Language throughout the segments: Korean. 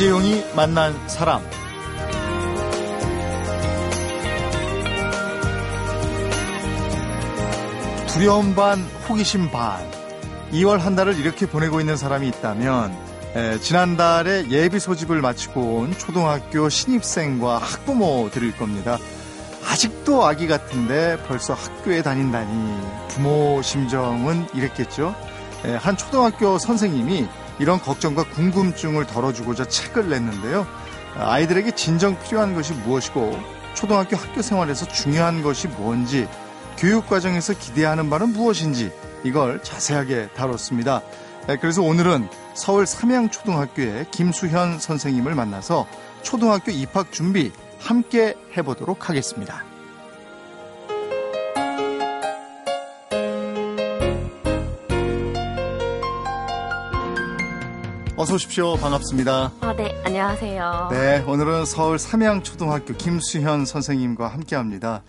이재용이 만난 사람. 두려움 반, 호기심 반. 2월 한 달을 이렇게 보내고 있는 사람이 있다면, 에, 지난달에 예비 소집을 마치고 온 초등학교 신입생과 학부모들일 겁니다. 아직도 아기 같은데 벌써 학교에 다닌다니 부모 심정은 이랬겠죠. 에, 한 초등학교 선생님이 이런 걱정과 궁금증을 덜어주고자 책을 냈는데요. 아이들에게 진정 필요한 것이 무엇이고 초등학교 학교 생활에서 중요한 것이 뭔지 교육 과정에서 기대하는 바는 무엇인지 이걸 자세하게 다뤘습니다. 그래서 오늘은 서울 삼양초등학교의 김수현 선생님을 만나서 초등학교 입학 준비 함께 해보도록 하겠습니다. 어서 오십시오. 반갑습니다. 아, 네. 안녕하세요. 네. 오늘은 서울 삼양초등학교 김수현 선생님과 함께 합니다.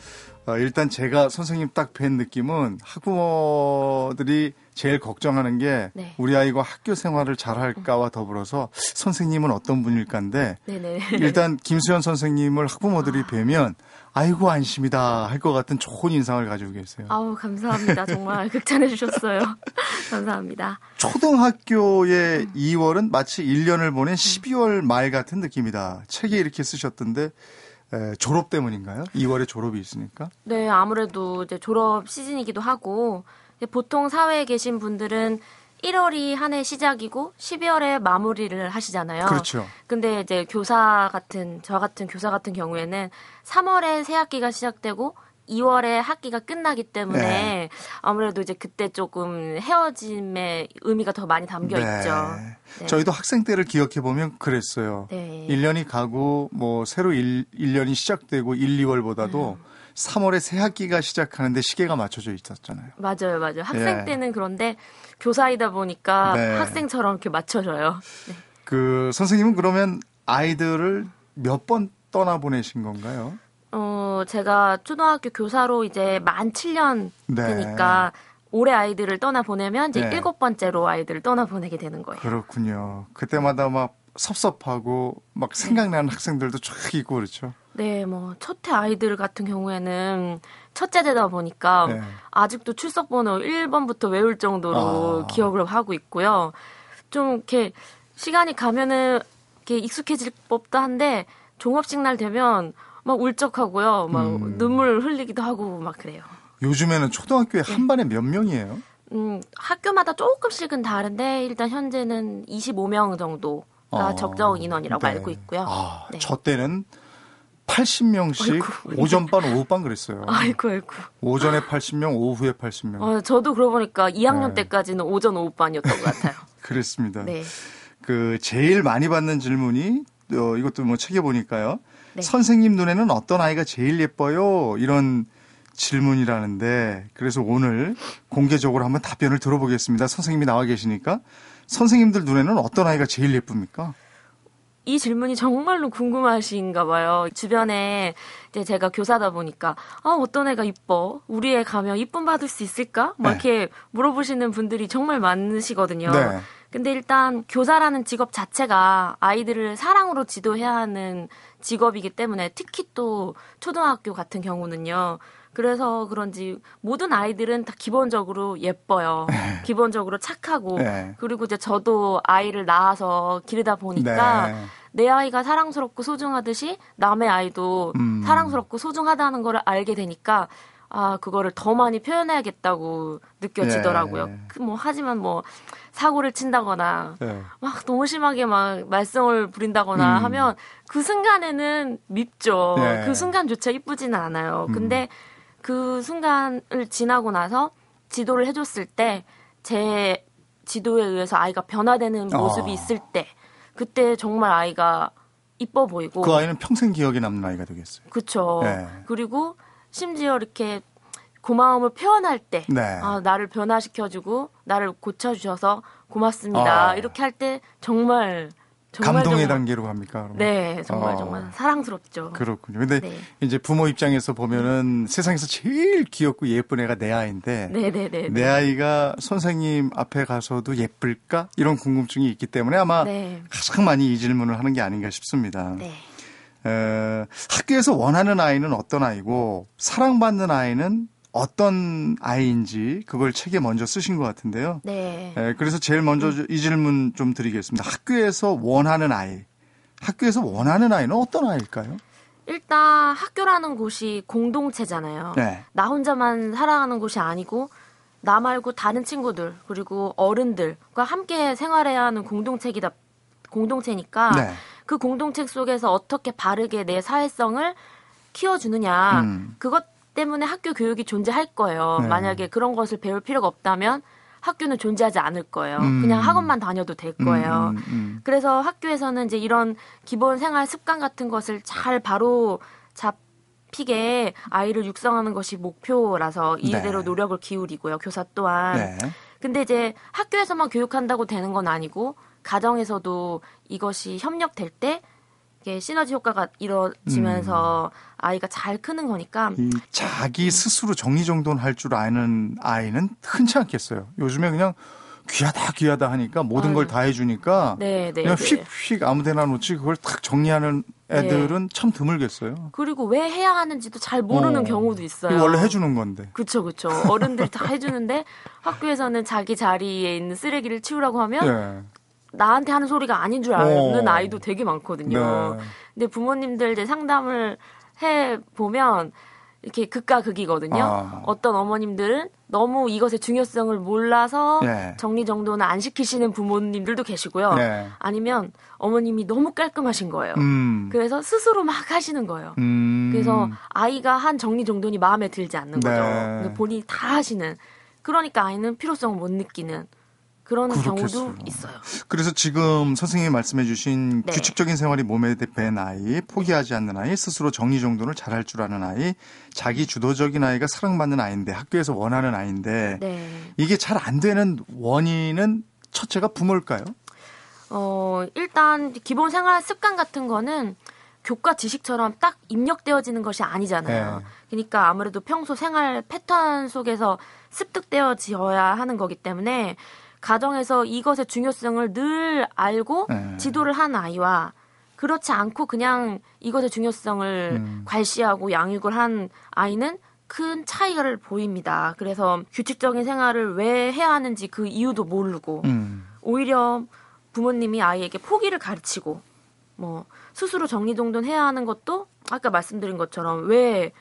어, 일단 제가 선생님 딱 뵌 느낌은 학부모들이 제일 걱정하는 게 네. 우리 아이가 학교 생활을 잘 할까와 더불어서 선생님은 어떤 분일까인데 네네. 일단 김수현 선생님을 학부모들이 아. 뵈면 아이고 안심이다 할 것 같은 좋은 인상을 가지고 계세요. 아우 감사합니다. 정말 극찬해 주셨어요. 감사합니다. 초등학교의 2월은 마치 1년을 보낸 12월 말 같은 느낌이다. 책에 이렇게 쓰셨던데 에, 졸업 때문인가요? 2월에 졸업이 있으니까? 네, 아무래도 이제 졸업 시즌이기도 하고 보통 사회에 계신 분들은 1월이 한 해 시작이고 12월에 마무리를 하시잖아요. 그렇죠. 근데 이제 교사 같은 저 같은 교사 같은 경우에는 3월에 새 학기가 시작되고 2월에 학기가 끝나기 때문에 네. 아무래도 이제 그때 조금 헤어짐의 의미가 더 많이 담겨 네. 있죠. 네. 저희도 학생 때를 기억해 보면 그랬어요. 네. 1년이 가고 뭐 새로 1, 1년이 시작되고 1, 2월보다도 음. 3월에 새 학기가 시작하는데 시계가 맞춰져 있었잖아요. 맞아요, 맞아요. 학생 예. 때는 그런데 교사이다 보니까 네. 학생처럼 이렇게 맞춰져요. 네. 그 선생님은 그러면 아이들을 몇 번 떠나 보내신 건가요? 어, 제가 초등학교 교사로 이제 만 7년 네. 되니까 올해 아이들을 떠나 보내면 이제 네. 일곱 번째로 아이들을 떠나 보내게 되는 거예요. 그렇군요. 그때마다 막 섭섭하고 막 생각나는 네. 학생들도 쫙 있고 그렇죠. 네, 뭐 첫해 아이들 같은 경우에는 첫째 되다 보니까 네. 아직도 출석 번호 1번부터 외울 정도로 아. 기억을 하고 있고요. 좀 이렇게 시간이 가면은 이렇게 익숙해질 법도 한데 종업식 날 되면 막 울적하고요. 막 음. 눈물 흘리기도 하고 막 그래요. 요즘에는 초등학교에 네. 한 반에 몇 명이에요? 음, 학교마다 조금씩은 다른데 일단 현재는 25명 정도가 아, 적정 인원이라고 네. 알고 있고요. 아, 네. 저 때는 80명씩 아이고. 오전반, 오후반 그랬어요. 아이고, 아이고. 오전에 80명, 오후에 80명. 어, 저도 그러고 보니까 2학년 때까지는 오전, 오후반이었던 것 같아요. 그랬습니다. 네. 그 제일 많이 받는 질문이 어, 이것도 뭐 책에 보니까요. 네. 선생님 눈에는 어떤 아이가 제일 예뻐요? 이런 질문이라는데 그래서 오늘 공개적으로 한번 답변을 들어보겠습니다. 선생님이 나와 계시니까 선생님들 눈에는 어떤 아이가 제일 예쁩니까? 이 질문이 정말로 궁금하신가 봐요. 주변에 이제 제가 교사다 보니까 아 어떤 애가 이뻐? 우리 애 가면 이쁨 받을 수 있을까? 막 네. 이렇게 물어보시는 분들이 정말 많으시거든요. 네. 근데 일단 교사라는 직업 자체가 아이들을 사랑으로 지도해야 하는 직업이기 때문에 특히 또 초등학교 같은 경우는요. 그래서 그런지 모든 아이들은 다 기본적으로 예뻐요. 네. 기본적으로 착하고 네. 그리고 이제 저도 아이를 낳아서 기르다 보니까 네. 내 아이가 사랑스럽고 소중하듯이 남의 아이도 음. 사랑스럽고 소중하다는 걸 알게 되니까 아 그거를 더 많이 표현해야겠다고 느껴지더라고요. 네. 그뭐 하지만 뭐 사고를 친다거나 네. 막 너무 심하게 막 말썽을 부린다거나 음. 하면 그 순간에는 밉죠. 네. 그 순간조차 이쁘지는 않아요. 음. 근데 그 순간을 지나고 나서 지도를 해줬을 때 제 지도에 의해서 아이가 변화되는 모습이 어. 있을 때 그때 정말 아이가 이뻐 보이고 그 아이는 평생 기억에 남는 아이가 되겠어요. 그렇죠. 네. 그리고 심지어 이렇게 고마움을 표현할 때 네. 아, 나를 변화시켜주고 나를 고쳐주셔서 고맙습니다. 아. 이렇게 할 때 정말 정말 감동의 정말- 단계로 갑니까? 그러면? 네, 정말 어. 정말 사랑스럽죠. 그렇군요. 근데 네. 이제 부모 입장에서 보면은 세상에서 제일 귀엽고 예쁜 애가 내 아이인데 네, 네, 네. 내 아이가 선생님 앞에 가서도 예쁠까? 이런 궁금증이 있기 때문에 아마 네. 가장 많이 이 질문을 하는 게 아닌가 싶습니다. 네. 에, 학교에서 원하는 아이는 어떤 아이고 사랑받는 아이는 어떤 아이인지 그걸 책에 먼저 쓰신 것 같은데요. 네. 에, 그래서 제일 먼저 이 질문 좀 드리겠습니다. 학교에서 원하는 아이. 학교에서 원하는 아이는 어떤 아이일까요? 일단 학교라는 곳이 공동체잖아요. 네. 나 혼자만 살아가는 곳이 아니고 나 말고 다른 친구들 그리고 어른들과 함께 생활해야 하는 공동체이다 공동체니까 네. 그 공동체 속에서 어떻게 바르게 내 사회성을 키워주느냐 음. 그것 때문에 학교 교육이 존재할 거예요. 네. 만약에 그런 것을 배울 필요가 없다면 학교는 존재하지 않을 거예요. 음. 그냥 학원만 다녀도 될 거예요. 음, 음, 음. 그래서 학교에서는 이제 이런 기본 생활 습관 같은 것을 잘 바로 잡히게 아이를 육성하는 것이 목표라서 이대로 네. 노력을 기울이고요. 교사 또한. 네. 근데 이제 학교에서만 교육한다고 되는 건 아니고 가정에서도 이것이 협력될 때 이게 시너지 효과가 이루어지면서 아이가 잘 크는 거니까 이 자기 스스로 정리정돈할 줄 아는 아이는 흔치 않겠어요. 요즘에 그냥 귀하다 귀하다 하니까 모든 걸 아유. 다 해주니까 네, 네, 그냥 네. 휙휙 아무데나 놓지 그걸 탁 정리하는 애들은 참 드물겠어요. 그리고 왜 해야 하는지도 잘 모르는 어. 경우도 있어요. 원래 해주는 건데. 그쵸, 그쵸. 어른들이 다 해주는데 학교에서는 자기 자리에 있는 쓰레기를 치우라고 하면 예. 나한테 하는 소리가 아닌 줄 아는 어. 아이도 되게 많거든요. 네. 근데 부모님들 이제 상담을 해 보면 이렇게 극과 극이거든요. 아. 어떤 어머님들은 너무 이것의 중요성을 몰라서 네. 정리정돈을 안 시키시는 부모님들도 계시고요. 네. 아니면 어머님이 너무 깔끔하신 거예요. 음. 그래서 스스로 막 하시는 거예요. 음. 그래서 아이가 한 정리정돈이 마음에 들지 않는 거죠. 네. 본인이 다 하시는. 그러니까 아이는 필요성을 못 느끼는 그런. 경우도 있어요. 그래서 지금 선생님이 말씀해 주신 네. 규칙적인 생활이 몸에 밴 아이, 포기하지 않는 아이, 스스로 정리정돈을 잘할 줄 아는 아이, 자기 주도적인 아이가 사랑받는 아이인데 학교에서 원하는 아이인데 네. 이게 잘 안 되는 원인은 첫째가 부모일까요? 어, 일단 기본 생활 습관 같은 거는 교과 지식처럼 딱 입력되어지는 것이 아니잖아요. 네. 그러니까 아무래도 평소 생활 패턴 속에서 습득되어지어야 하는 거기 때문에 가정에서 이것의 중요성을 늘 알고 네. 지도를 한 아이와 그렇지 않고 그냥 이것의 중요성을 음. 괄시하고 양육을 한 아이는 큰 차이를 보입니다. 그래서 규칙적인 생활을 왜 해야 하는지 그 이유도 모르고 음. 오히려 부모님이 아이에게 포기를 가르치고 뭐 스스로 정리정돈 해야 하는 것도 아까 말씀드린 것처럼 왜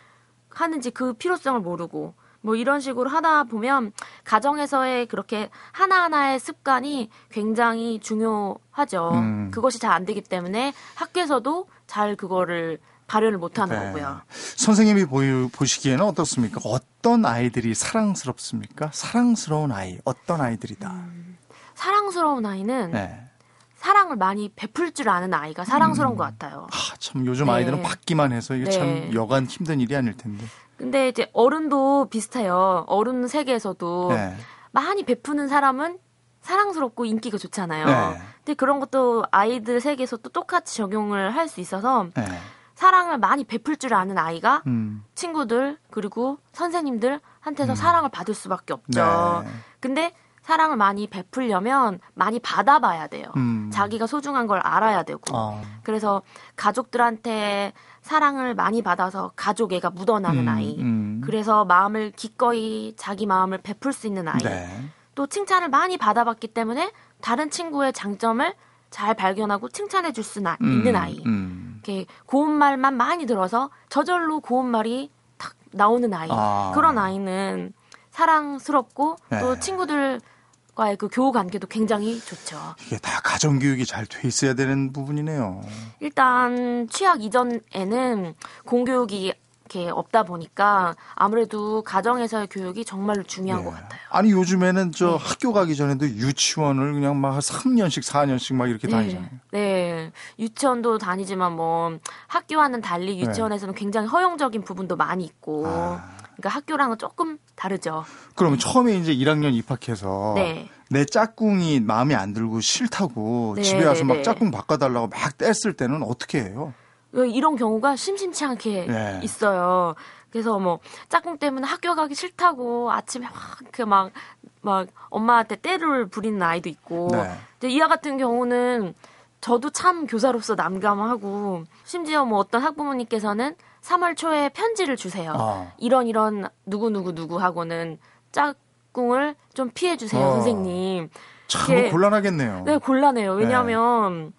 하는지 그 필요성을 모르고 뭐 이런 식으로 하다 보면 가정에서의 그렇게 하나하나의 습관이 굉장히 중요하죠. 음. 그것이 잘 안 되기 때문에 학교에서도 잘 그거를 발현을 못하는 네. 거고요. 선생님이 보유, 보시기에는 어떻습니까? 어떤 아이들이 사랑스럽습니까? 사랑스러운 아이, 어떤 아이들이다. 사랑스러운 아이는 네. 사랑을 많이 베풀 줄 아는 아이가 사랑스러운 것 같아요. 아, 참 요즘 네. 아이들은 받기만 해서 이게 네. 참 여간 힘든 일이 아닐 텐데. 근데 이제 어른도 비슷해요. 어른 세계에서도 네. 많이 베푸는 사람은 사랑스럽고 인기가 좋잖아요. 네. 근데 그런 것도 아이들 세계에서 또 똑같이 적용을 할 수 있어서 네. 사랑을 많이 베풀 줄 아는 아이가 음. 친구들 그리고 선생님들한테서 사랑을 받을 수밖에 없죠. 네. 근데 사랑을 많이 베풀려면 많이 받아봐야 돼요. 음. 자기가 소중한 걸 알아야 되고. 아. 그래서 가족들한테 사랑을 많이 받아서 가족애가 묻어나는 음, 아이. 음. 그래서 마음을 기꺼이 자기 마음을 베풀 수 있는 아이. 네. 또 칭찬을 많이 받아봤기 때문에 다른 친구의 장점을 잘 발견하고 칭찬해 줄 수 있는 아이. 음. 이렇게 고운 말만 많이 들어서 저절로 고운 말이 탁 나오는 아이. 아. 그런 아이는 사랑스럽고 또 네. 친구들과의 그 교우 관계도 굉장히 좋죠. 이게 다 가정 교육이 잘 돼 있어야 되는 부분이네요. 일단 취학 이전에는 공교육이 이렇게 없다 보니까 아무래도 가정에서의 교육이 정말로 중요한 것 네. 같아요. 아니 요즘에는 저 네. 학교 가기 전에도 유치원을 그냥 막 3년씩 4년씩 막 이렇게 다니잖아요. 네. 유치원도 다니지만 뭐 학교와는 달리 유치원에서는 굉장히 허용적인 부분도 많이 있고 네. 아. 그러니까 학교랑은 조금 다르죠. 그러면 처음에 이제 1학년 입학해서 네. 내 짝꿍이 마음에 안 들고 싫다고 네, 집에 와서 네, 막 네. 짝꿍 바꿔달라고 막 뗐을 때는 어떻게 해요? 이런 경우가 심심치 않게 네. 있어요. 그래서 뭐 짝꿍 때문에 학교 가기 싫다고 아침에 막그막막 막 엄마한테 때를 부리는 아이도 있고 네. 근데 이와 같은 경우는 저도 참 교사로서 남감하고 심지어 뭐 어떤 학부모님께서는 3월 초에 편지를 주세요. 아. 이런 이런 누구 누구 누구 하고는 짝꿍을 좀 피해 주세요, 어. 선생님. 참 이게- 곤란하겠네요. 네, 곤란해요. 왜냐하면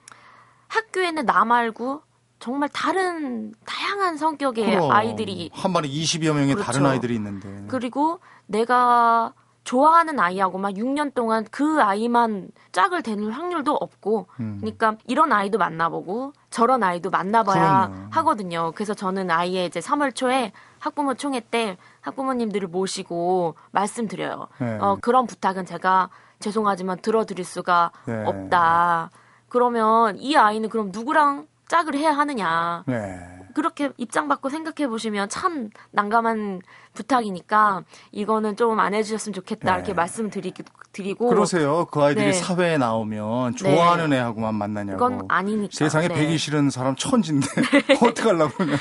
학교에는 나 말고 정말 다른 다양한 성격의 그럼 아이들이 한 반에 20여 명의 그렇죠. 다른 아이들이 있는데. 그리고 내가 좋아하는 아이하고만 6년 동안 그 아이만 짝을 대는 확률도 없고 음. 그러니까 이런 아이도 만나보고 저런 아이도 만나봐야 그럼요. 하거든요. 그래서 저는 아이의 이제 3월 초에 학부모 총회 때 학부모님들을 모시고 말씀드려요. 네. 어, 그런 부탁은 제가 죄송하지만 들어드릴 수가 네. 없다. 그러면 이 아이는 그럼 누구랑 짝을 해야 하느냐. 네. 그렇게 입장 바꿔 생각해 보시면 참 난감한 부탁이니까 이거는 좀 안 해주셨으면 좋겠다 네. 이렇게 말씀드리고 그러세요. 그 아이들이 네. 사회에 나오면 좋아하는 애하고만 만나냐고. 그건 아니니까 세상에 네. 배기 싫은 사람 천진데 어떡하려고 그러냐.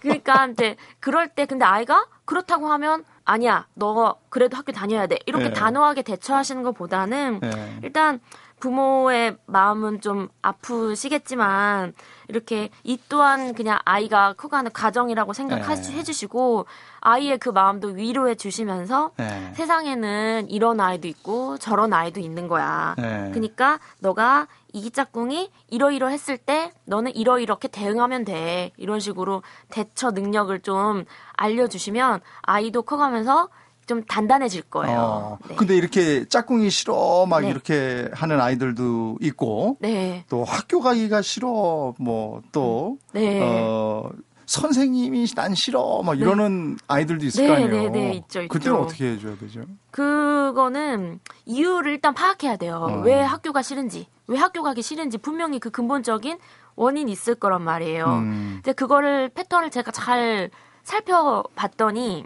그러니까 이제 그럴 때 근데 아이가 그렇다고 하면 아니야 너 그래도 학교 다녀야 돼 이렇게 네. 단호하게 대처하시는 것보다는 네. 일단 부모의 마음은 좀 아프시겠지만 이렇게 이 또한 그냥 아이가 커가는 과정이라고 생각해 네. 주시고 아이의 그 마음도 위로해 주시면서 네. 세상에는 이런 아이도 있고 저런 아이도 있는 거야. 네. 그러니까 너가 이 짝꿍이 이러이러 했을 때 너는 이러이렇게 대응하면 돼. 이런 식으로 대처 능력을 좀 알려주시면 아이도 커가면서 좀 단단해질 거예요. 어, 네. 근데 이렇게 짝꿍이 싫어 막 네. 이렇게 하는 아이들도 있고 네. 또 학교 가기가 싫어 뭐또 네. 어, 선생님이 난 싫어 막 이러는 아이들도 있을 네, 거 아니에요. 네, 네, 있죠, 있죠. 그때는 어떻게 해줘야 되죠? 그거는 이유를 일단 파악해야 돼요. 어. 왜 학교가 싫은지, 왜 학교 가기 싫은지 분명히 그 근본적인 원인이 있을 거란 말이에요. 음. 근데 그거를 패턴을 제가 잘 살펴봤더니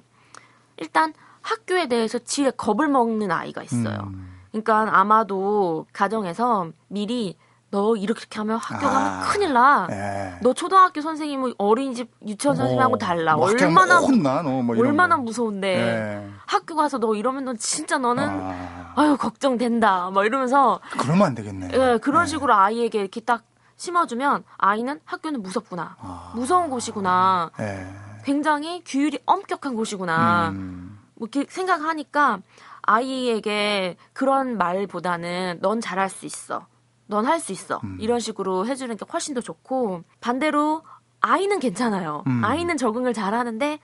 일단 학교에 대해서 지레 겁을 먹는 아이가 있어요. 음. 그러니까 아마도 가정에서 미리 너 이렇게 하면 학교 아. 가면 큰일 나. 예. 너 초등학교 선생님은 어린이집 유치원 선생님하고 어, 달라. 뭐 얼마나 혼나 이런 얼마나 거. 무서운데 예. 학교 가서 너 이러면 넌 진짜 너는 아, 아유 걱정된다. 막 이러면서 그러면 안 되겠네. 예, 그런 네. 식으로 아이에게 이렇게 딱 심어주면 아이는 학교는 무섭구나. 아. 무서운 곳이구나. 예. 굉장히 규율이 엄격한 곳이구나. 음. 뭐 이렇게 생각하니까 아이에게 그런 말보다는 넌 잘할 수 있어. 넌 할 수 있어. 음. 이런 식으로 해주는 게 훨씬 더 좋고 반대로 아이는 괜찮아요. 음. 아이는 적응을 잘하는데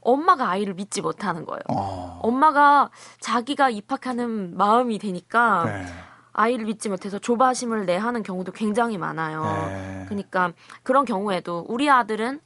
엄마가 아이를 믿지 못하는 거예요. 어. 엄마가 자기가 입학하는 마음이 되니까 네. 아이를 믿지 못해서 조바심을 내하는 경우도 굉장히 많아요. 네. 그러니까 그런 경우에도 우리 아들은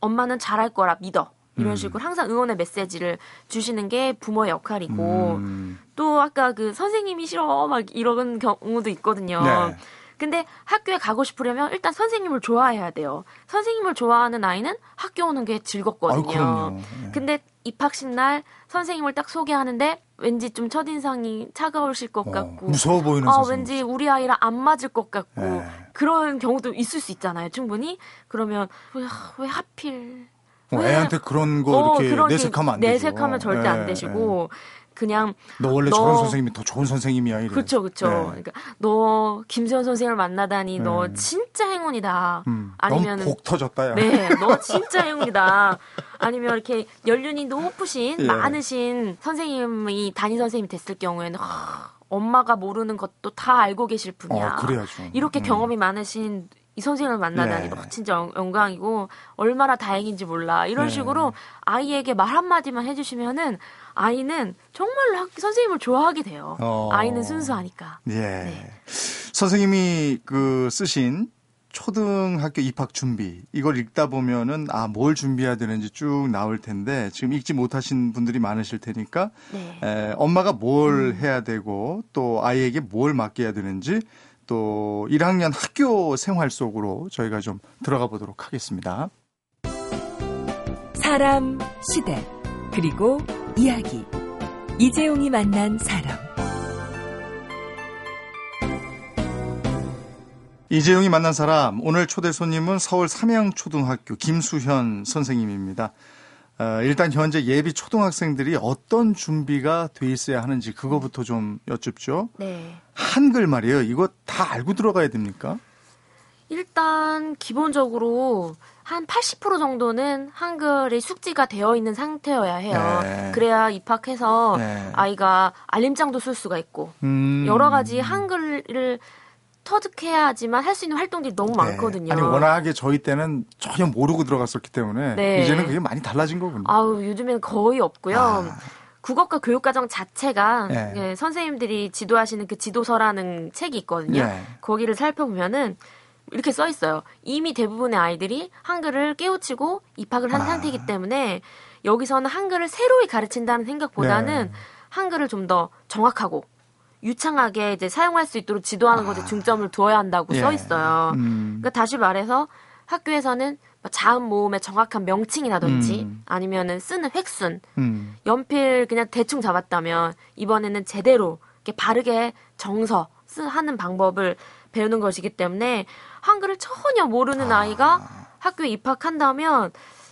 엄마는 잘할 거라 믿어. 이런 음. 식으로 항상 응원의 메시지를 주시는 게 부모의 역할이고 음. 또 아까 그 선생님이 싫어 막 이런 경우도 있거든요. 네. 근데 학교에 가고 싶으려면 일단 선생님을 좋아해야 돼요. 선생님을 좋아하는 아이는 학교 오는 게 즐겁거든요. 그럼요. 예. 근데 입학식 날 선생님을 딱 소개하는데 왠지 좀 첫인상이 차가우실 것 어, 같고 무서워 보이는 어, 선생님. 왠지 우리 아이랑 안 맞을 것 같고 네. 그런 경우도 있을 수 있잖아요. 충분히 그러면 왜, 왜 하필 어, 왜- 애한테 그런 거 어, 이렇게 그렇게 내색하면 안 되죠. 내색하면 절대 예, 안 되시고 그냥 예. 너 원래 너- 저런 선생님이 더 좋은 선생님이야. 이래. 그쵸 그쵸. 예. 그러니까 너 김수현 선생님을 만나다니 너 음. 진짜 행운이다. 음, 아니면은 너무 복 터졌다. 야. 네, 너 진짜 행운이다. 아니면 이렇게 연륜이 높으신 예. 많으신 선생님이 담임 선생님이 됐을 경우에는 하, 엄마가 모르는 것도 다 알고 계실 분이야. 어, 그래야죠. 이렇게 음. 경험이 많으신 이 선생님을 만나다니 예. 너 진짜 영- 영광이고 얼마나 다행인지 몰라. 이런 예. 식으로 아이에게 말 한마디만 해주시면은 아이는 정말로 학- 선생님을 좋아하게 돼요. 어. 아이는 순수하니까. 예. 네. 선생님이 그 쓰신 초등학교 입학 준비 이걸 읽다 보면은 아 뭘 준비해야 되는지 쭉 나올 텐데 지금 읽지 못하신 분들이 많으실 테니까 네. 에, 엄마가 뭘 음. 해야 되고 또 아이에게 뭘 맡겨야 되는지 또 1학년 학교 생활 속으로 저희가 좀 들어가 보도록 하겠습니다. 사람, 시대, 그리고 이야기. 이재용이 만난 사람. 이재용이 만난 사람 오늘 초대 손님은 서울 삼양초등학교 김수현 선생님입니다. 어, 일단 현재 예비 초등학생들이 어떤 준비가 돼 있어야 하는지 그거부터 좀 여쭙죠. 네. 한글 말이에요. 이거 다 알고 들어가야 됩니까? 일단 기본적으로 한 80% 정도는 한글이 숙지가 되어 있는 상태여야 해요. 네. 그래야 입학해서 네. 아이가 알림장도 쓸 수가 있고 음. 여러 가지 한글을 터득해야지만 할 수 있는 활동들이 너무 네. 많거든요. 아니 워낙에 저희 때는 전혀 모르고 들어갔었기 때문에 네. 이제는 그게 많이 달라진 거군요. 아우 요즘에는 거의 없고요. 아. 국어과 교육과정 자체가 네. 예, 선생님들이 지도하시는 그 지도서라는 책이 있거든요. 네. 거기를 살펴보면은 이렇게 써 있어요. 이미 대부분의 아이들이 한글을 깨우치고 입학을 한 아. 상태이기 때문에 여기서는 한글을 새로이 가르친다는 생각보다는 네. 한글을 좀 더 정확하고 유창하게 이제 사용할 수 있도록 지도하는 것에 중점을 두어야 한다고 아. 예. 써 있어요. 음. 그러니까 다시 말해서 학교에서는 뭐 자음 모음의 정확한 명칭이라든지 음. 아니면은 쓰는 획순, 음. 연필 그냥 대충 잡았다면 이번에는 제대로 이렇게 바르게 정서 쓰 하는 방법을 배우는 것이기 때문에 한글을 전혀 모르는 아. 이가 학교에 입학한다면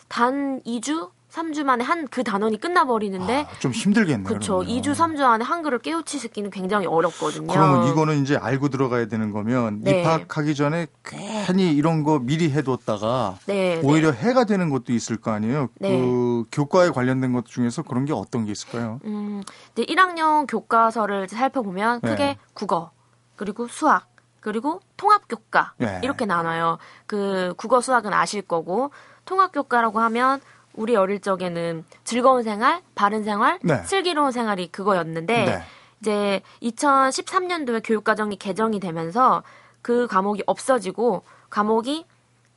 단 2주, 3주 만에 한 그 단원이 끝나버리는데 아, 좀 힘들겠네요. 그렇죠. 그러면요. 2주, 3주 안에 한글을 깨우치기는 굉장히 어렵거든요. 그러면 이거는 이제 알고 들어가야 되는 거면 네. 입학하기 전에 괜히 이런 거 미리 해뒀다가 네, 오히려 해가 되는 것도 있을 거 아니에요. 네. 그 교과에 관련된 것 중에서 그런 게 어떤 게 있을까요? 음, 이제 1학년 교과서를 살펴보면 네. 크게 국어, 그리고 수학, 그리고 통합교과 네. 이렇게 나눠요. 그 국어 수학은 아실 거고 통합교과라고 하면 우리 어릴 적에는 즐거운 생활, 바른 생활, 네. 슬기로운 생활이 그거였는데 네. 이제 2013년도에 교육과정이 개정이 되면서 그 과목이 없어지고 과목이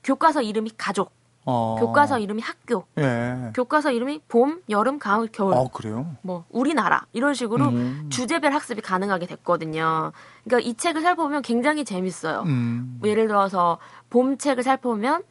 교과서 이름이 가족, 어. 교과서 이름이 학교, 예. 교과서 이름이 봄, 여름, 가을, 겨울. 어 그래요? 뭐 우리나라 이런 식으로 음. 주제별 학습이 가능하게 됐거든요. 그러니까 이 책을 살펴보면 굉장히 재밌어요. 음. 뭐 예를 들어서 봄 책을 살펴보면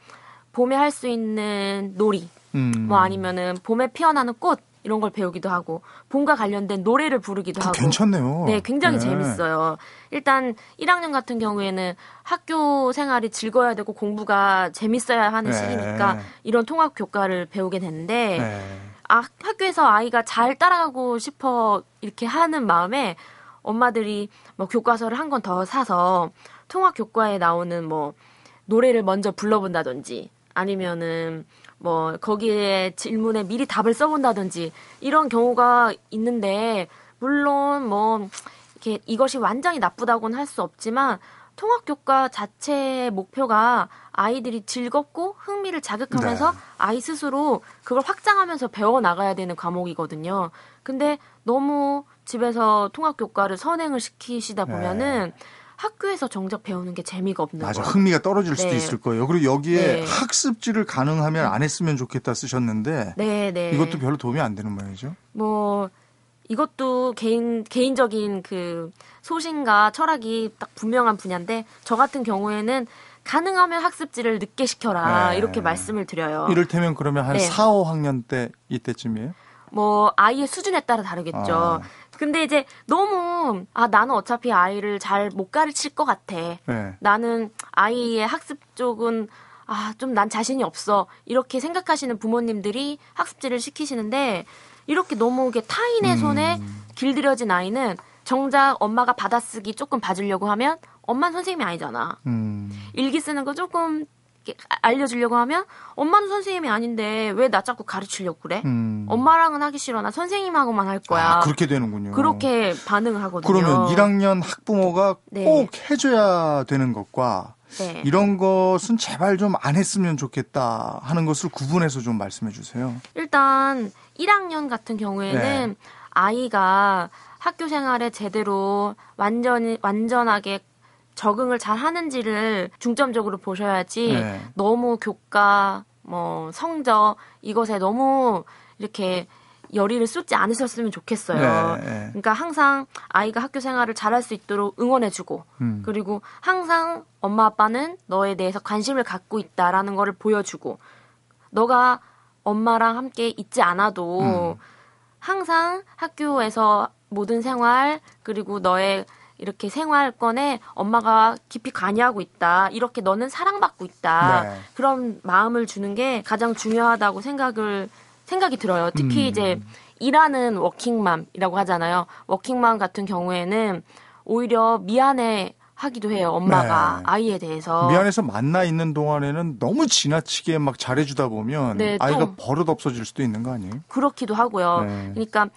봄에 할 수 있는 놀이, 음. 뭐 아니면은 봄에 피어나는 꽃 이런 걸 배우기도 하고 봄과 관련된 노래를 부르기도 하고. 괜찮네요. 네, 굉장히 네. 재밌어요. 일단 1학년 같은 경우에는 학교 생활이 즐거워야 되고 공부가 재밌어야 하는 네. 시기니까 이런 통합 교과를 배우게 되는데 네. 아, 학교에서 아이가 잘 따라가고 싶어 이렇게 하는 마음에 엄마들이 뭐 교과서를 한 권 더 사서 통합 교과에 나오는 뭐 노래를 먼저 불러본다든지 아니면은 뭐 거기에 질문에 미리 답을 써본다든지 이런 경우가 있는데 물론 뭐 이렇게 이것이 완전히 나쁘다고는 할 수 없지만 통합 교과 자체의 목표가 아이들이 즐겁고 흥미를 자극하면서 네. 아이 스스로 그걸 확장하면서 배워 나가야 되는 과목이거든요. 근데 너무 집에서 통합 교과를 선행을 시키시다 보면은 학교에서 정작 배우는 게 재미가 없는 네. 맞아 거예요. 흥미가 떨어질 수도 네. 있을 거예요. 그리고 여기에 네. 학습지를 가능하면 안 했으면 좋겠다 쓰셨는데 네, 네. 이것도 별로 도움이 안 되는 모양이죠. 뭐 이것도 개인 개인적인 그 소신과 철학이 딱 분명한 분야인데 저 같은 경우에는 가능하면 학습지를 늦게 시켜라 네. 이렇게 말씀을 드려요. 이를테면 그러면 한 네. 4, 5학년 때 이때쯤이에요? 뭐 아이의 수준에 따라 다르겠죠. 아. 근데 이제 너무 아 나는 어차피 아이를 잘 못 가르칠 것 같아. 네. 나는 아이의 학습 쪽은 아, 좀 난 자신이 없어. 이렇게 생각하시는 부모님들이 학습지를 시키시는데 이렇게 너무 이게 타인의 손에 음. 길들여진 아이는 정작 엄마가 받아쓰기 조금 봐주려고 하면 엄마는 선생님이 아니잖아. 음. 일기 쓰는 거 조금 알려주려고 하면 엄마는 선생님이 아닌데 왜 나 자꾸 가르치려고 그래? 음. 엄마랑은 하기 싫어. 나 선생님하고만 할 거야. 아, 그렇게 되는군요. 그렇게 반응을 하거든요. 그러면 1학년 학부모가 네. 꼭 해줘야 되는 것과 네. 이런 것은 제발 좀 안 했으면 좋겠다 하는 것을 구분해서 좀 말씀해 주세요. 일단 1학년 같은 경우에는 네. 아이가 학교 생활에 제대로 완전히 완전하게 적응을 잘 하는지를 중점적으로 보셔야지 네. 너무 교과 뭐 성적 이것에 너무 이렇게 열의를 쏟지 않으셨으면 좋겠어요. 네, 네. 그러니까 항상 아이가 학교 생활을 잘할 수 있도록 응원해주고 음. 그리고 항상 엄마 아빠는 너에 대해서 관심을 갖고 있다라는 거를 보여주고 너가 엄마랑 함께 있지 않아도 음. 항상 학교에서 모든 생활 그리고 너의 이렇게 생활권에 엄마가 깊이 관여하고 있다. 이렇게 너는 사랑받고 있다. 네. 그런 마음을 주는 게 가장 중요하다고 생각을 생각이 들어요. 특히 음. 이제 일하는 워킹맘이라고 하잖아요. 워킹맘 같은 경우에는 오히려 미안해 하기도 해요. 엄마가 네. 아이에 대해서. 미안해서 만나 있는 동안에는 너무 지나치게 막 잘해주다 보면 네, 또- 아이가 버릇 없어질 수도 있는 거 아니에요? 그렇기도 하고요. 네. 그러니까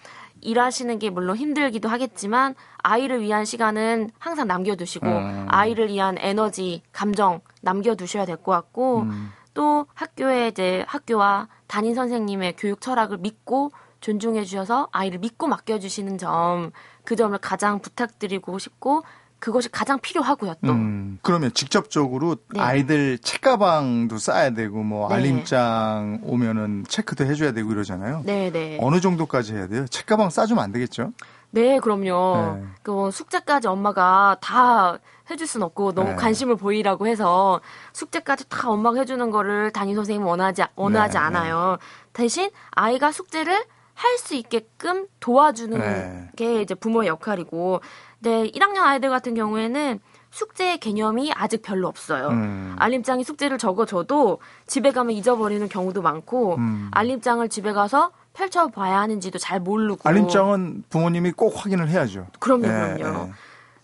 일하시는 게 물론 힘들기도 하겠지만 아이를 위한 시간은 항상 남겨두시고 음. 아이를 위한 에너지, 감정 남겨두셔야 될 것 같고 음. 또 학교에 이제 학교와 담임 선생님의 교육 철학을 믿고 존중해 주셔서 아이를 믿고 맡겨주시는 점 그 점을 가장 부탁드리고 싶고 그것이 가장 필요하고요 또 음, 그러면 직접적으로 네. 아이들 책가방도 싸야 되고 뭐 네. 알림장 오면은 체크도 해줘야 되고 이러잖아요. 네 네 어느 정도까지 해야 돼요? 책가방 싸주면 안 되겠죠? 네, 그럼요. 네. 그뭐 숙제까지 엄마가 다 해줄 순 없고 너무 네. 관심을 보이라고 해서 숙제까지 다 엄마가 해주는 거를 담임 선생님은 원하지 원하지 네, 않아요. 대신 아이가 숙제를 할 수 있게끔 도와주는 네. 게 이제 부모의 역할이고, 네 1학년 아이들 같은 경우에는 숙제의 개념이 아직 별로 없어요. 음. 알림장에 숙제를 적어줘도 집에 가면 잊어버리는 경우도 많고 음. 알림장을 집에 가서 펼쳐봐야 하는지도 잘 모르고 알림장은 부모님이 꼭 확인을 해야죠. 그럼요, 예, 그럼요. 예.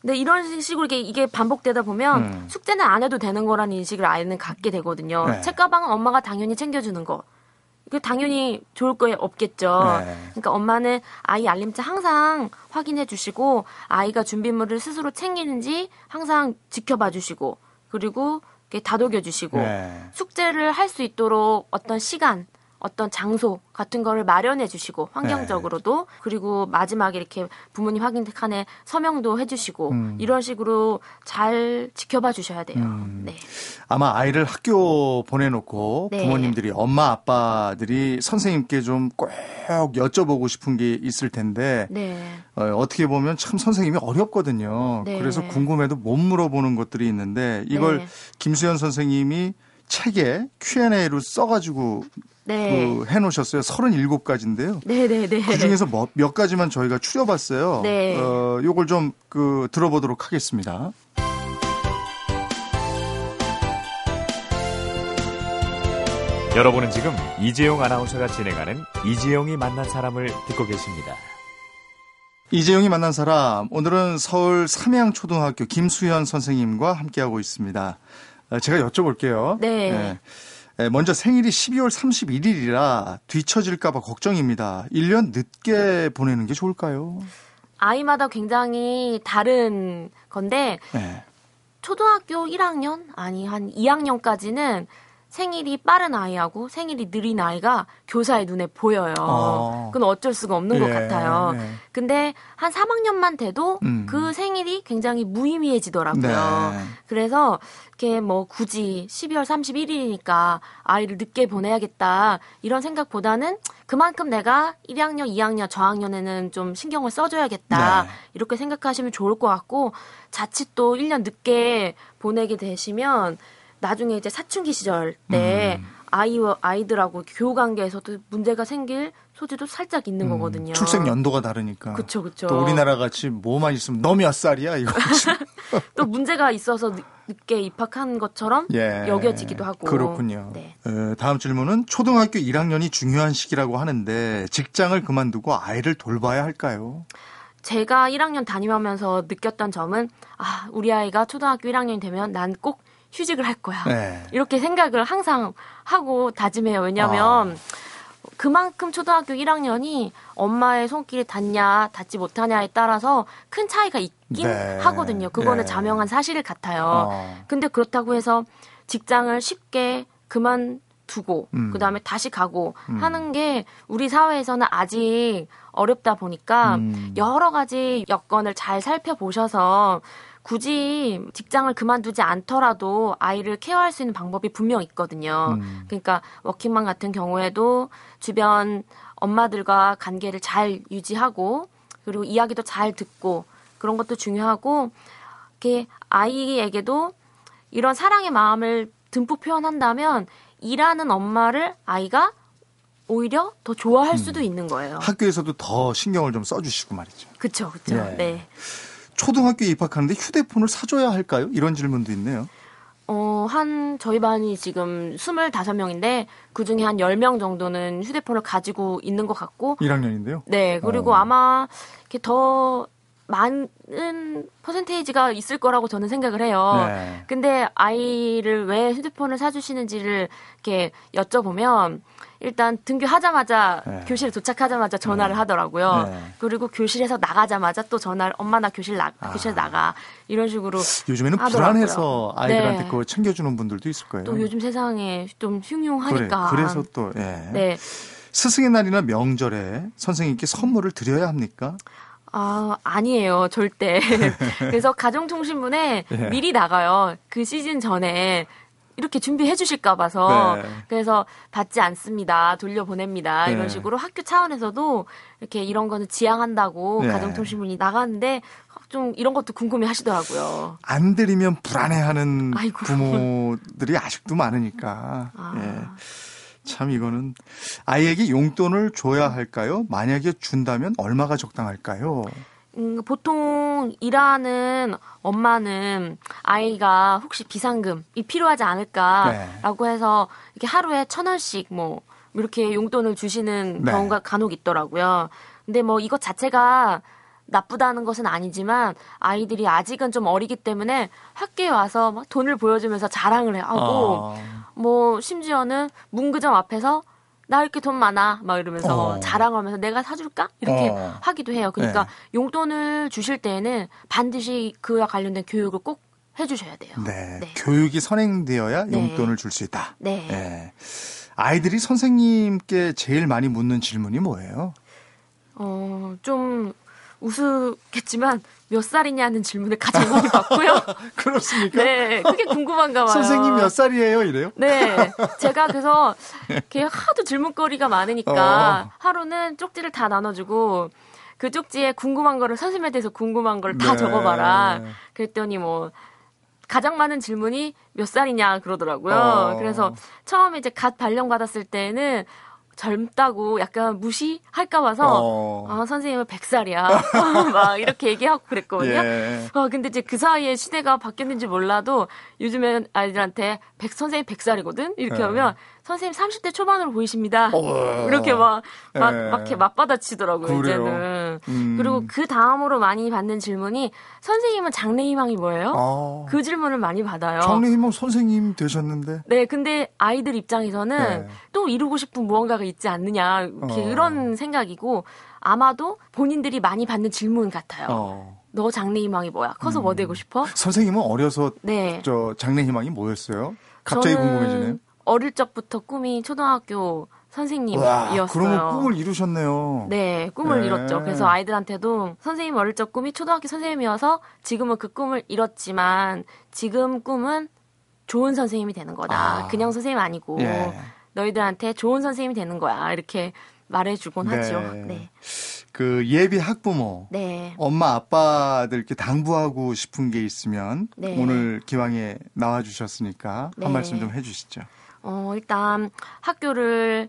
근데 이런 식으로 이게, 이게 반복되다 보면 음. 숙제는 안 해도 되는 거라는 인식을 아이는 갖게 되거든요. 네. 책가방은 엄마가 당연히 챙겨주는 거. 그 당연히 좋을 거에 없겠죠. 네. 그러니까 엄마는 아이 알림장 항상 확인해 주시고 아이가 준비물을 스스로 챙기는지 항상 지켜봐 주시고 그리고 다독여 주시고 네. 숙제를 할 수 있도록 어떤 시간, 어떤 장소 같은 거를 마련해 주시고 환경적으로도 그리고 마지막에 이렇게 부모님 확인 칸에 서명도 해 주시고 음. 이런 식으로 잘 지켜봐 주셔야 돼요. 음. 네. 아마 아이를 학교 보내놓고 네. 부모님들이 엄마 아빠들이 선생님께 좀 꼭 여쭤보고 싶은 게 있을 텐데 네. 어, 떻게 보면 참 선생님이 어렵거든요. 네. 그래서 궁금해도 못 물어보는 것들이 있는데 이걸 네. 김수현 선생님이 책에 Q&A로 써가지고 네. 그 해놓으셨어요. 37가지인데요. 네, 네, 네. 그 중에서 뭐, 몇 가지만 저희가 추려봤어요. 네. 어, 요걸 좀 그 들어보도록 하겠습니다. 여러분은 지금 이재용 아나운서가 진행하는 이재용이 만난 사람을 듣고 계십니다. 이재용이 만난 사람 오늘은 서울 삼양초등학교 김수현 선생님과 함께하고 있습니다. 어, 제가 여쭤볼게요. 네. 예, 먼저 생일이 12월 31일이라 뒤처질까봐 걱정입니다. 1년 늦게 보내는 게 좋을까요? 아이마다 굉장히 다른 건데 네. 초등학교 1학년 아니 한 2학년까지는 생일이 빠른 아이하고 생일이 느린 아이가 교사의 눈에 보여요. 어. 그건 어쩔 수가 없는 것 예, 같아요. 예. 근데 한 3학년만 돼도 음. 그 생일이 굉장히 무의미해지더라고요. 네. 그래서 이렇게 뭐 굳이 12월 31일이니까 아이를 늦게 보내야겠다 이런 생각보다는 그만큼 내가 1학년, 2학년, 저학년에는 좀 신경을 써줘야겠다 네. 이렇게 생각하시면 좋을 것 같고 자칫 또 1년 늦게 보내게 되시면 나중에 이제 사춘기 시절 때 음. 아이와 아이들하고 교우 관계에서도 문제가 생길 소지도 살짝 있는 음, 거거든요. 출생 연도가 다르니까. 그쵸, 그쵸. 또 우리나라 같이 뭐만 있으면 너몇 살이야 이거. 또 문제가 있어서 늦- 늦게 입학한 것처럼 예. 여겨지기도 하고. 그렇군요. 네. 에, 다음 질문은 초등학교 1학년이 중요한 시기라고 하는데 직장을 그만두고 아이를 돌봐야 할까요? 제가 1학년 다니면서 느꼈던 점은 아, 우리 아이가 초등학교 1학년이 되면 난 꼭 휴직을 할 거야. 네. 이렇게 생각을 항상 하고 다짐해요. 왜냐하면 아. 그만큼 초등학교 1학년이 엄마의 손길이 닿냐 닿지 못하냐에 따라서 큰 차이가 있긴 네. 하거든요. 그거는 예. 자명한 사실 같아요. 어. 근데 그렇다고 해서 직장을 쉽게 그만 두고 음. 그다음에 다시 가고 하는 게 우리 사회에서는 아직 어렵다 보니까 음. 여러 가지 여건을 잘 살펴보셔서 굳이 직장을 그만두지 않더라도 아이를 케어할 수 있는 방법이 분명 있거든요. 음. 그러니까 워킹맘 같은 경우에도 주변 엄마들과 관계를 잘 유지하고 그리고 이야기도 잘 듣고 그런 것도 중요하고 이렇게 아이에게도 이런 사랑의 마음을 듬뿍 표현한다면 일하는 엄마를 아이가 오히려 더 좋아할 수도 있는 거예요. 학교에서도 더 신경을 좀 써주시고 말이죠. 그쵸, 그쵸. 예. 네. 초등학교 입학하는데 휴대폰을 사줘야 할까요? 이런 질문도 있네요. 어, 한, 저희 반이 지금 25명인데, 그 중에 한 10명 정도는 휴대폰을 가지고 있는 것 같고, 1학년인데요. 네, 그리고 어. 아마, 이렇게 더 많은 퍼센테이지가 있을 거라고 저는 생각을 해요. 네. 근데 아이를 왜 휴대폰을 사주시는지를 이렇게 여쭤보면, 일단 등교하자마자 네. 교실에 도착하자마자 전화를 하더라고요. 네. 그리고 교실에서 나가자마자 또 전화를 엄마 나 교실 나 교실 나가 이런 식으로 요즘에는 하더라고요. 불안해서 아이들한테 네. 그거 챙겨주는 분들도 있을 거예요. 또 요즘 세상에 좀 그래, 흉흉하니까. 그래 서 또 예. 네. 스승의 날이나 명절에 선생님께 선물을 드려야 합니까? 아, 아니에요. 절대. 그래서 가정통신문에 예. 미리 나가요. 그 시즌 전에 이렇게 준비해 주실까 봐서 네. 그래서 받지 않습니다. 돌려보냅니다. 네. 이런 식으로 학교 차원에서도 이렇게 이런 거는 지양한다고 네. 가정통신문이 나가는데 좀 이런 것도 궁금해 하시더라고요. 안 드리면 불안해하는 아이고. 부모들이 아직도 많으니까. 아. 예. 참 이거는 아이에게 용돈을 줘야 할까요? 만약에 준다면 얼마가 적당할까요? 음, 보통 일하는 엄마는 아이가 혹시 비상금이 필요하지 않을까라고 해서 이렇게 하루에 천 원씩 뭐 이렇게 용돈을 주시는 네. 경우가 간혹 있더라고요. 근데 뭐 이것 자체가 나쁘다는 것은 아니지만 아이들이 아직은 좀 어리기 때문에 학교에 와서 막 돈을 보여주면서 자랑을 하고 아, 뭐 심지어는 문구점 앞에서 나 이렇게 돈 많아 막 이러면서 어. 자랑하면서 내가 사줄까 이렇게 어. 하기도 해요. 그러니까 네. 용돈을 주실 때에는 반드시 그와 관련된 교육을 꼭 해주셔야 돼요. 네. 네. 교육이 선행되어야 네. 용돈을 줄 수 있다. 네. 예. 아이들이 선생님께 제일 많이 묻는 질문이 뭐예요? 어, 좀 우스겠지만 몇 살이냐는 질문을 가장 많이 받고요. 그렇습니까? 네, 그게 궁금한가 봐요. 선생님 몇 살이에요? 이래요? 네. 제가 그래서 이렇게 하도 질문거리가 많으니까 어. 하루는 쪽지를 다 나눠주고 그 쪽지에 궁금한 거를 선생님에 대해서 궁금한 걸 다 네. 적어봐라. 그랬더니 뭐 가장 많은 질문이 몇 살이냐 그러더라고요. 어. 그래서 처음에 이제 갓 발령 받았을 때는 젊다고 약간 무시할까 봐서 어. 아 선생님은 100살이야 막 이렇게 얘기하고 그랬거든요. 예. 아, 근데 이제 그 사이에 시대가 바뀌었는지 몰라도 요즘엔 아이들한테 백, 선생님 100살이거든? 이렇게 네. 하면 선생님 30대 초반으로 보이십니다. 어. 이렇게 막, 막, 네. 막 이렇게 맞받아치더라고요, 그래요? 이제는. 음. 그리고 그 다음으로 많이 받는 질문이 선생님은 장래 희망이 뭐예요? 어. 그 질문을 많이 받아요. 장래 희망 선생님 되셨는데. 네, 근데 아이들 입장에서는 네. 또 이루고 싶은 무언가가 있지 않느냐, 이렇게 어. 이런 생각이고, 아마도 본인들이 많이 받는 질문 같아요. 어. 너 장래희망이 뭐야? 커서 뭐 되고 싶어? 선생님은 어려서 네. 저 장래희망이 뭐였어요? 갑자기 저는 궁금해지네요. 어릴 적부터 꿈이 초등학교 와, 선생님이었어요. 그러면 꿈을 이루셨네요. 네, 꿈을 네. 이뤘죠. 그래서 아이들한테도 선생님 어릴 적 꿈이 초등학교 선생님이어서 지금은 그 꿈을 이뤘지만 지금 꿈은 좋은 선생님이 되는 거다. 아. 그냥 선생님 아니고 예. 너희들한테 좋은 선생님이 되는 거야. 이렇게 말해주곤 네. 하죠. 네. 그 예비 학부모, 네. 엄마 아빠들께 당부하고 싶은 게 있으면 네. 오늘 기왕에 나와 주셨으니까 네. 한 말씀 좀 해주시죠. 어, 일단 학교를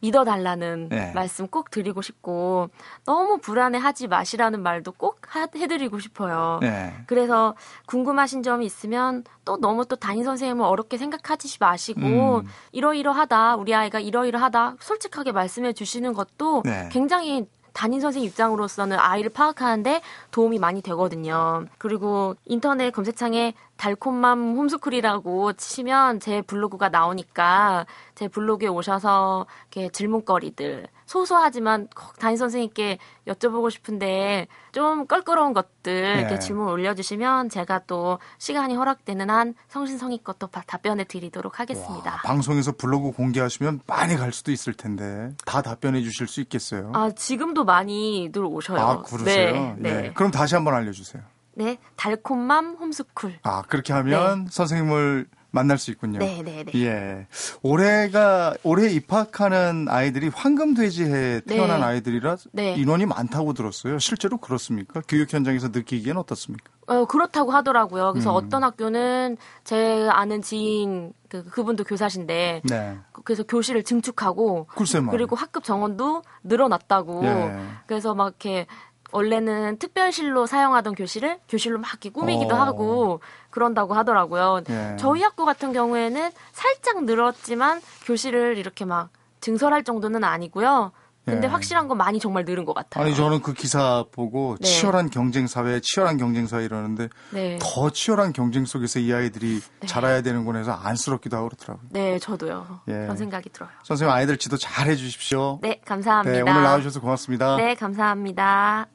믿어달라는 네. 말씀 꼭 드리고 싶고 너무 불안해하지 마시라는 말도 꼭 하- 해드리고 싶어요. 네. 그래서 궁금하신 점이 있으면 또 너무 또 담임 선생님을 어렵게 생각하지 마시고 음. 이러이러하다 우리 아이가 이러이러하다 솔직하게 말씀해 주시는 것도 네. 굉장히 담임 선생님 입장으로서는 아이를 파악하는데 도움이 많이 되거든요. 그리고 인터넷 검색창에 달콤맘 홈스쿨이라고 치시면 제 블로그가 나오니까 제 블로그에 오셔서 이렇게 질문거리들 소소하지만 꼭 담임 선생님께 여쭤보고 싶은데 좀 껄끄러운 것들 이렇게 네. 질문 올려주시면 제가 또 시간이 허락되는 한 성신성의껏 또 바- 답변해 드리도록 하겠습니다. 와, 방송에서 블로그 공개하시면 많이 갈 수도 있을 텐데 다 답변해 주실 수 있겠어요? 아 지금도 많이들 오셔요. 아, 그러세요? 네, 네. 예. 그럼 다시 한번 알려주세요. 네, 달콤맘 홈스쿨. 아, 그렇게 하면 선생님을 만날 수 있군요. 네, 네, 네. 예. 올해가, 올해 입학하는 아이들이 황금돼지에 태어난 네. 아이들이라 네. 인원이 많다고 들었어요. 실제로 그렇습니까? 교육 현장에서 느끼기엔 어떻습니까? 어, 그렇다고 하더라고요. 그래서 음. 어떤 학교는 제 아는 지인 그, 그분도 교사신데 네. 그래서 교실을 증축하고. 그리고 학급 정원도 늘어났다고. 예. 그래서 막 이렇게 원래는 특별실로 사용하던 교실을 교실로 막 이렇게 꾸미기도 어. 하고 그런다고 하더라고요. 예. 저희 학교 같은 경우에는 살짝 늘었지만 교실을 이렇게 막 증설할 정도는 아니고요. 근데 예. 확실한 건 많이 정말 늘은 것 같아요. 아니 저는 그 기사 보고 네. 치열한 경쟁 사회, 치열한 경쟁 사회 이러는데 네. 더 치열한 경쟁 속에서 이 아이들이 네. 자라야 되는군 해서 안쓰럽기도 하고 그렇더라고요. 네, 저도요. 예. 그런 생각이 들어요. 선생님 아이들 지도 잘 해주십시오. 네, 감사합니다. 네, 오늘 나와주셔서 고맙습니다. 네, 감사합니다.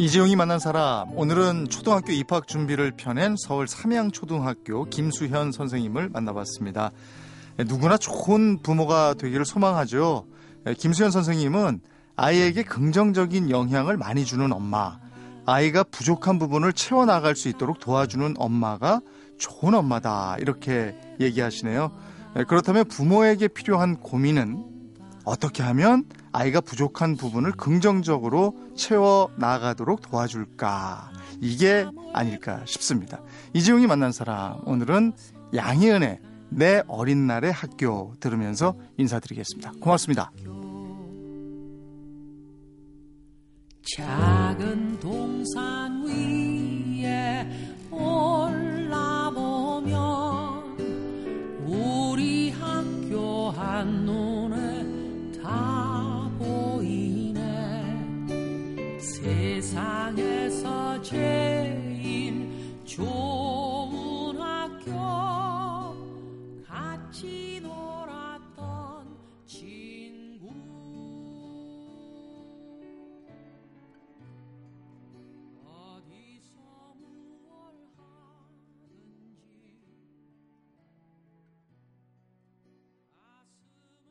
이재용이 만난 사람 오늘은 초등학교 입학 준비를 펴낸 서울 삼양초등학교 김수현 선생님을 만나봤습니다. 예, 누구나 좋은 부모가 되기를 소망하죠. 예, 김수현 선생님은 아이에게 긍정적인 영향을 많이 주는 엄마, 아이가 부족한 부분을 채워나갈 수 있도록 도와주는 엄마가 좋은 엄마다 이렇게 얘기하시네요. 예, 그렇다면 부모에게 필요한 고민은 어떻게 하면 아이가 부족한 부분을 긍정적으로 채워 나가도록 도와줄까? 이게 아닐까 싶습니다. 이지용이 만난 사람, 오늘은 양희은의 내 어린 날의 학교 들으면서 인사드리겠습니다. 고맙습니다. 작은 동산 위에 올라보면 우리 학교 한눈 세상에서 제일 좋은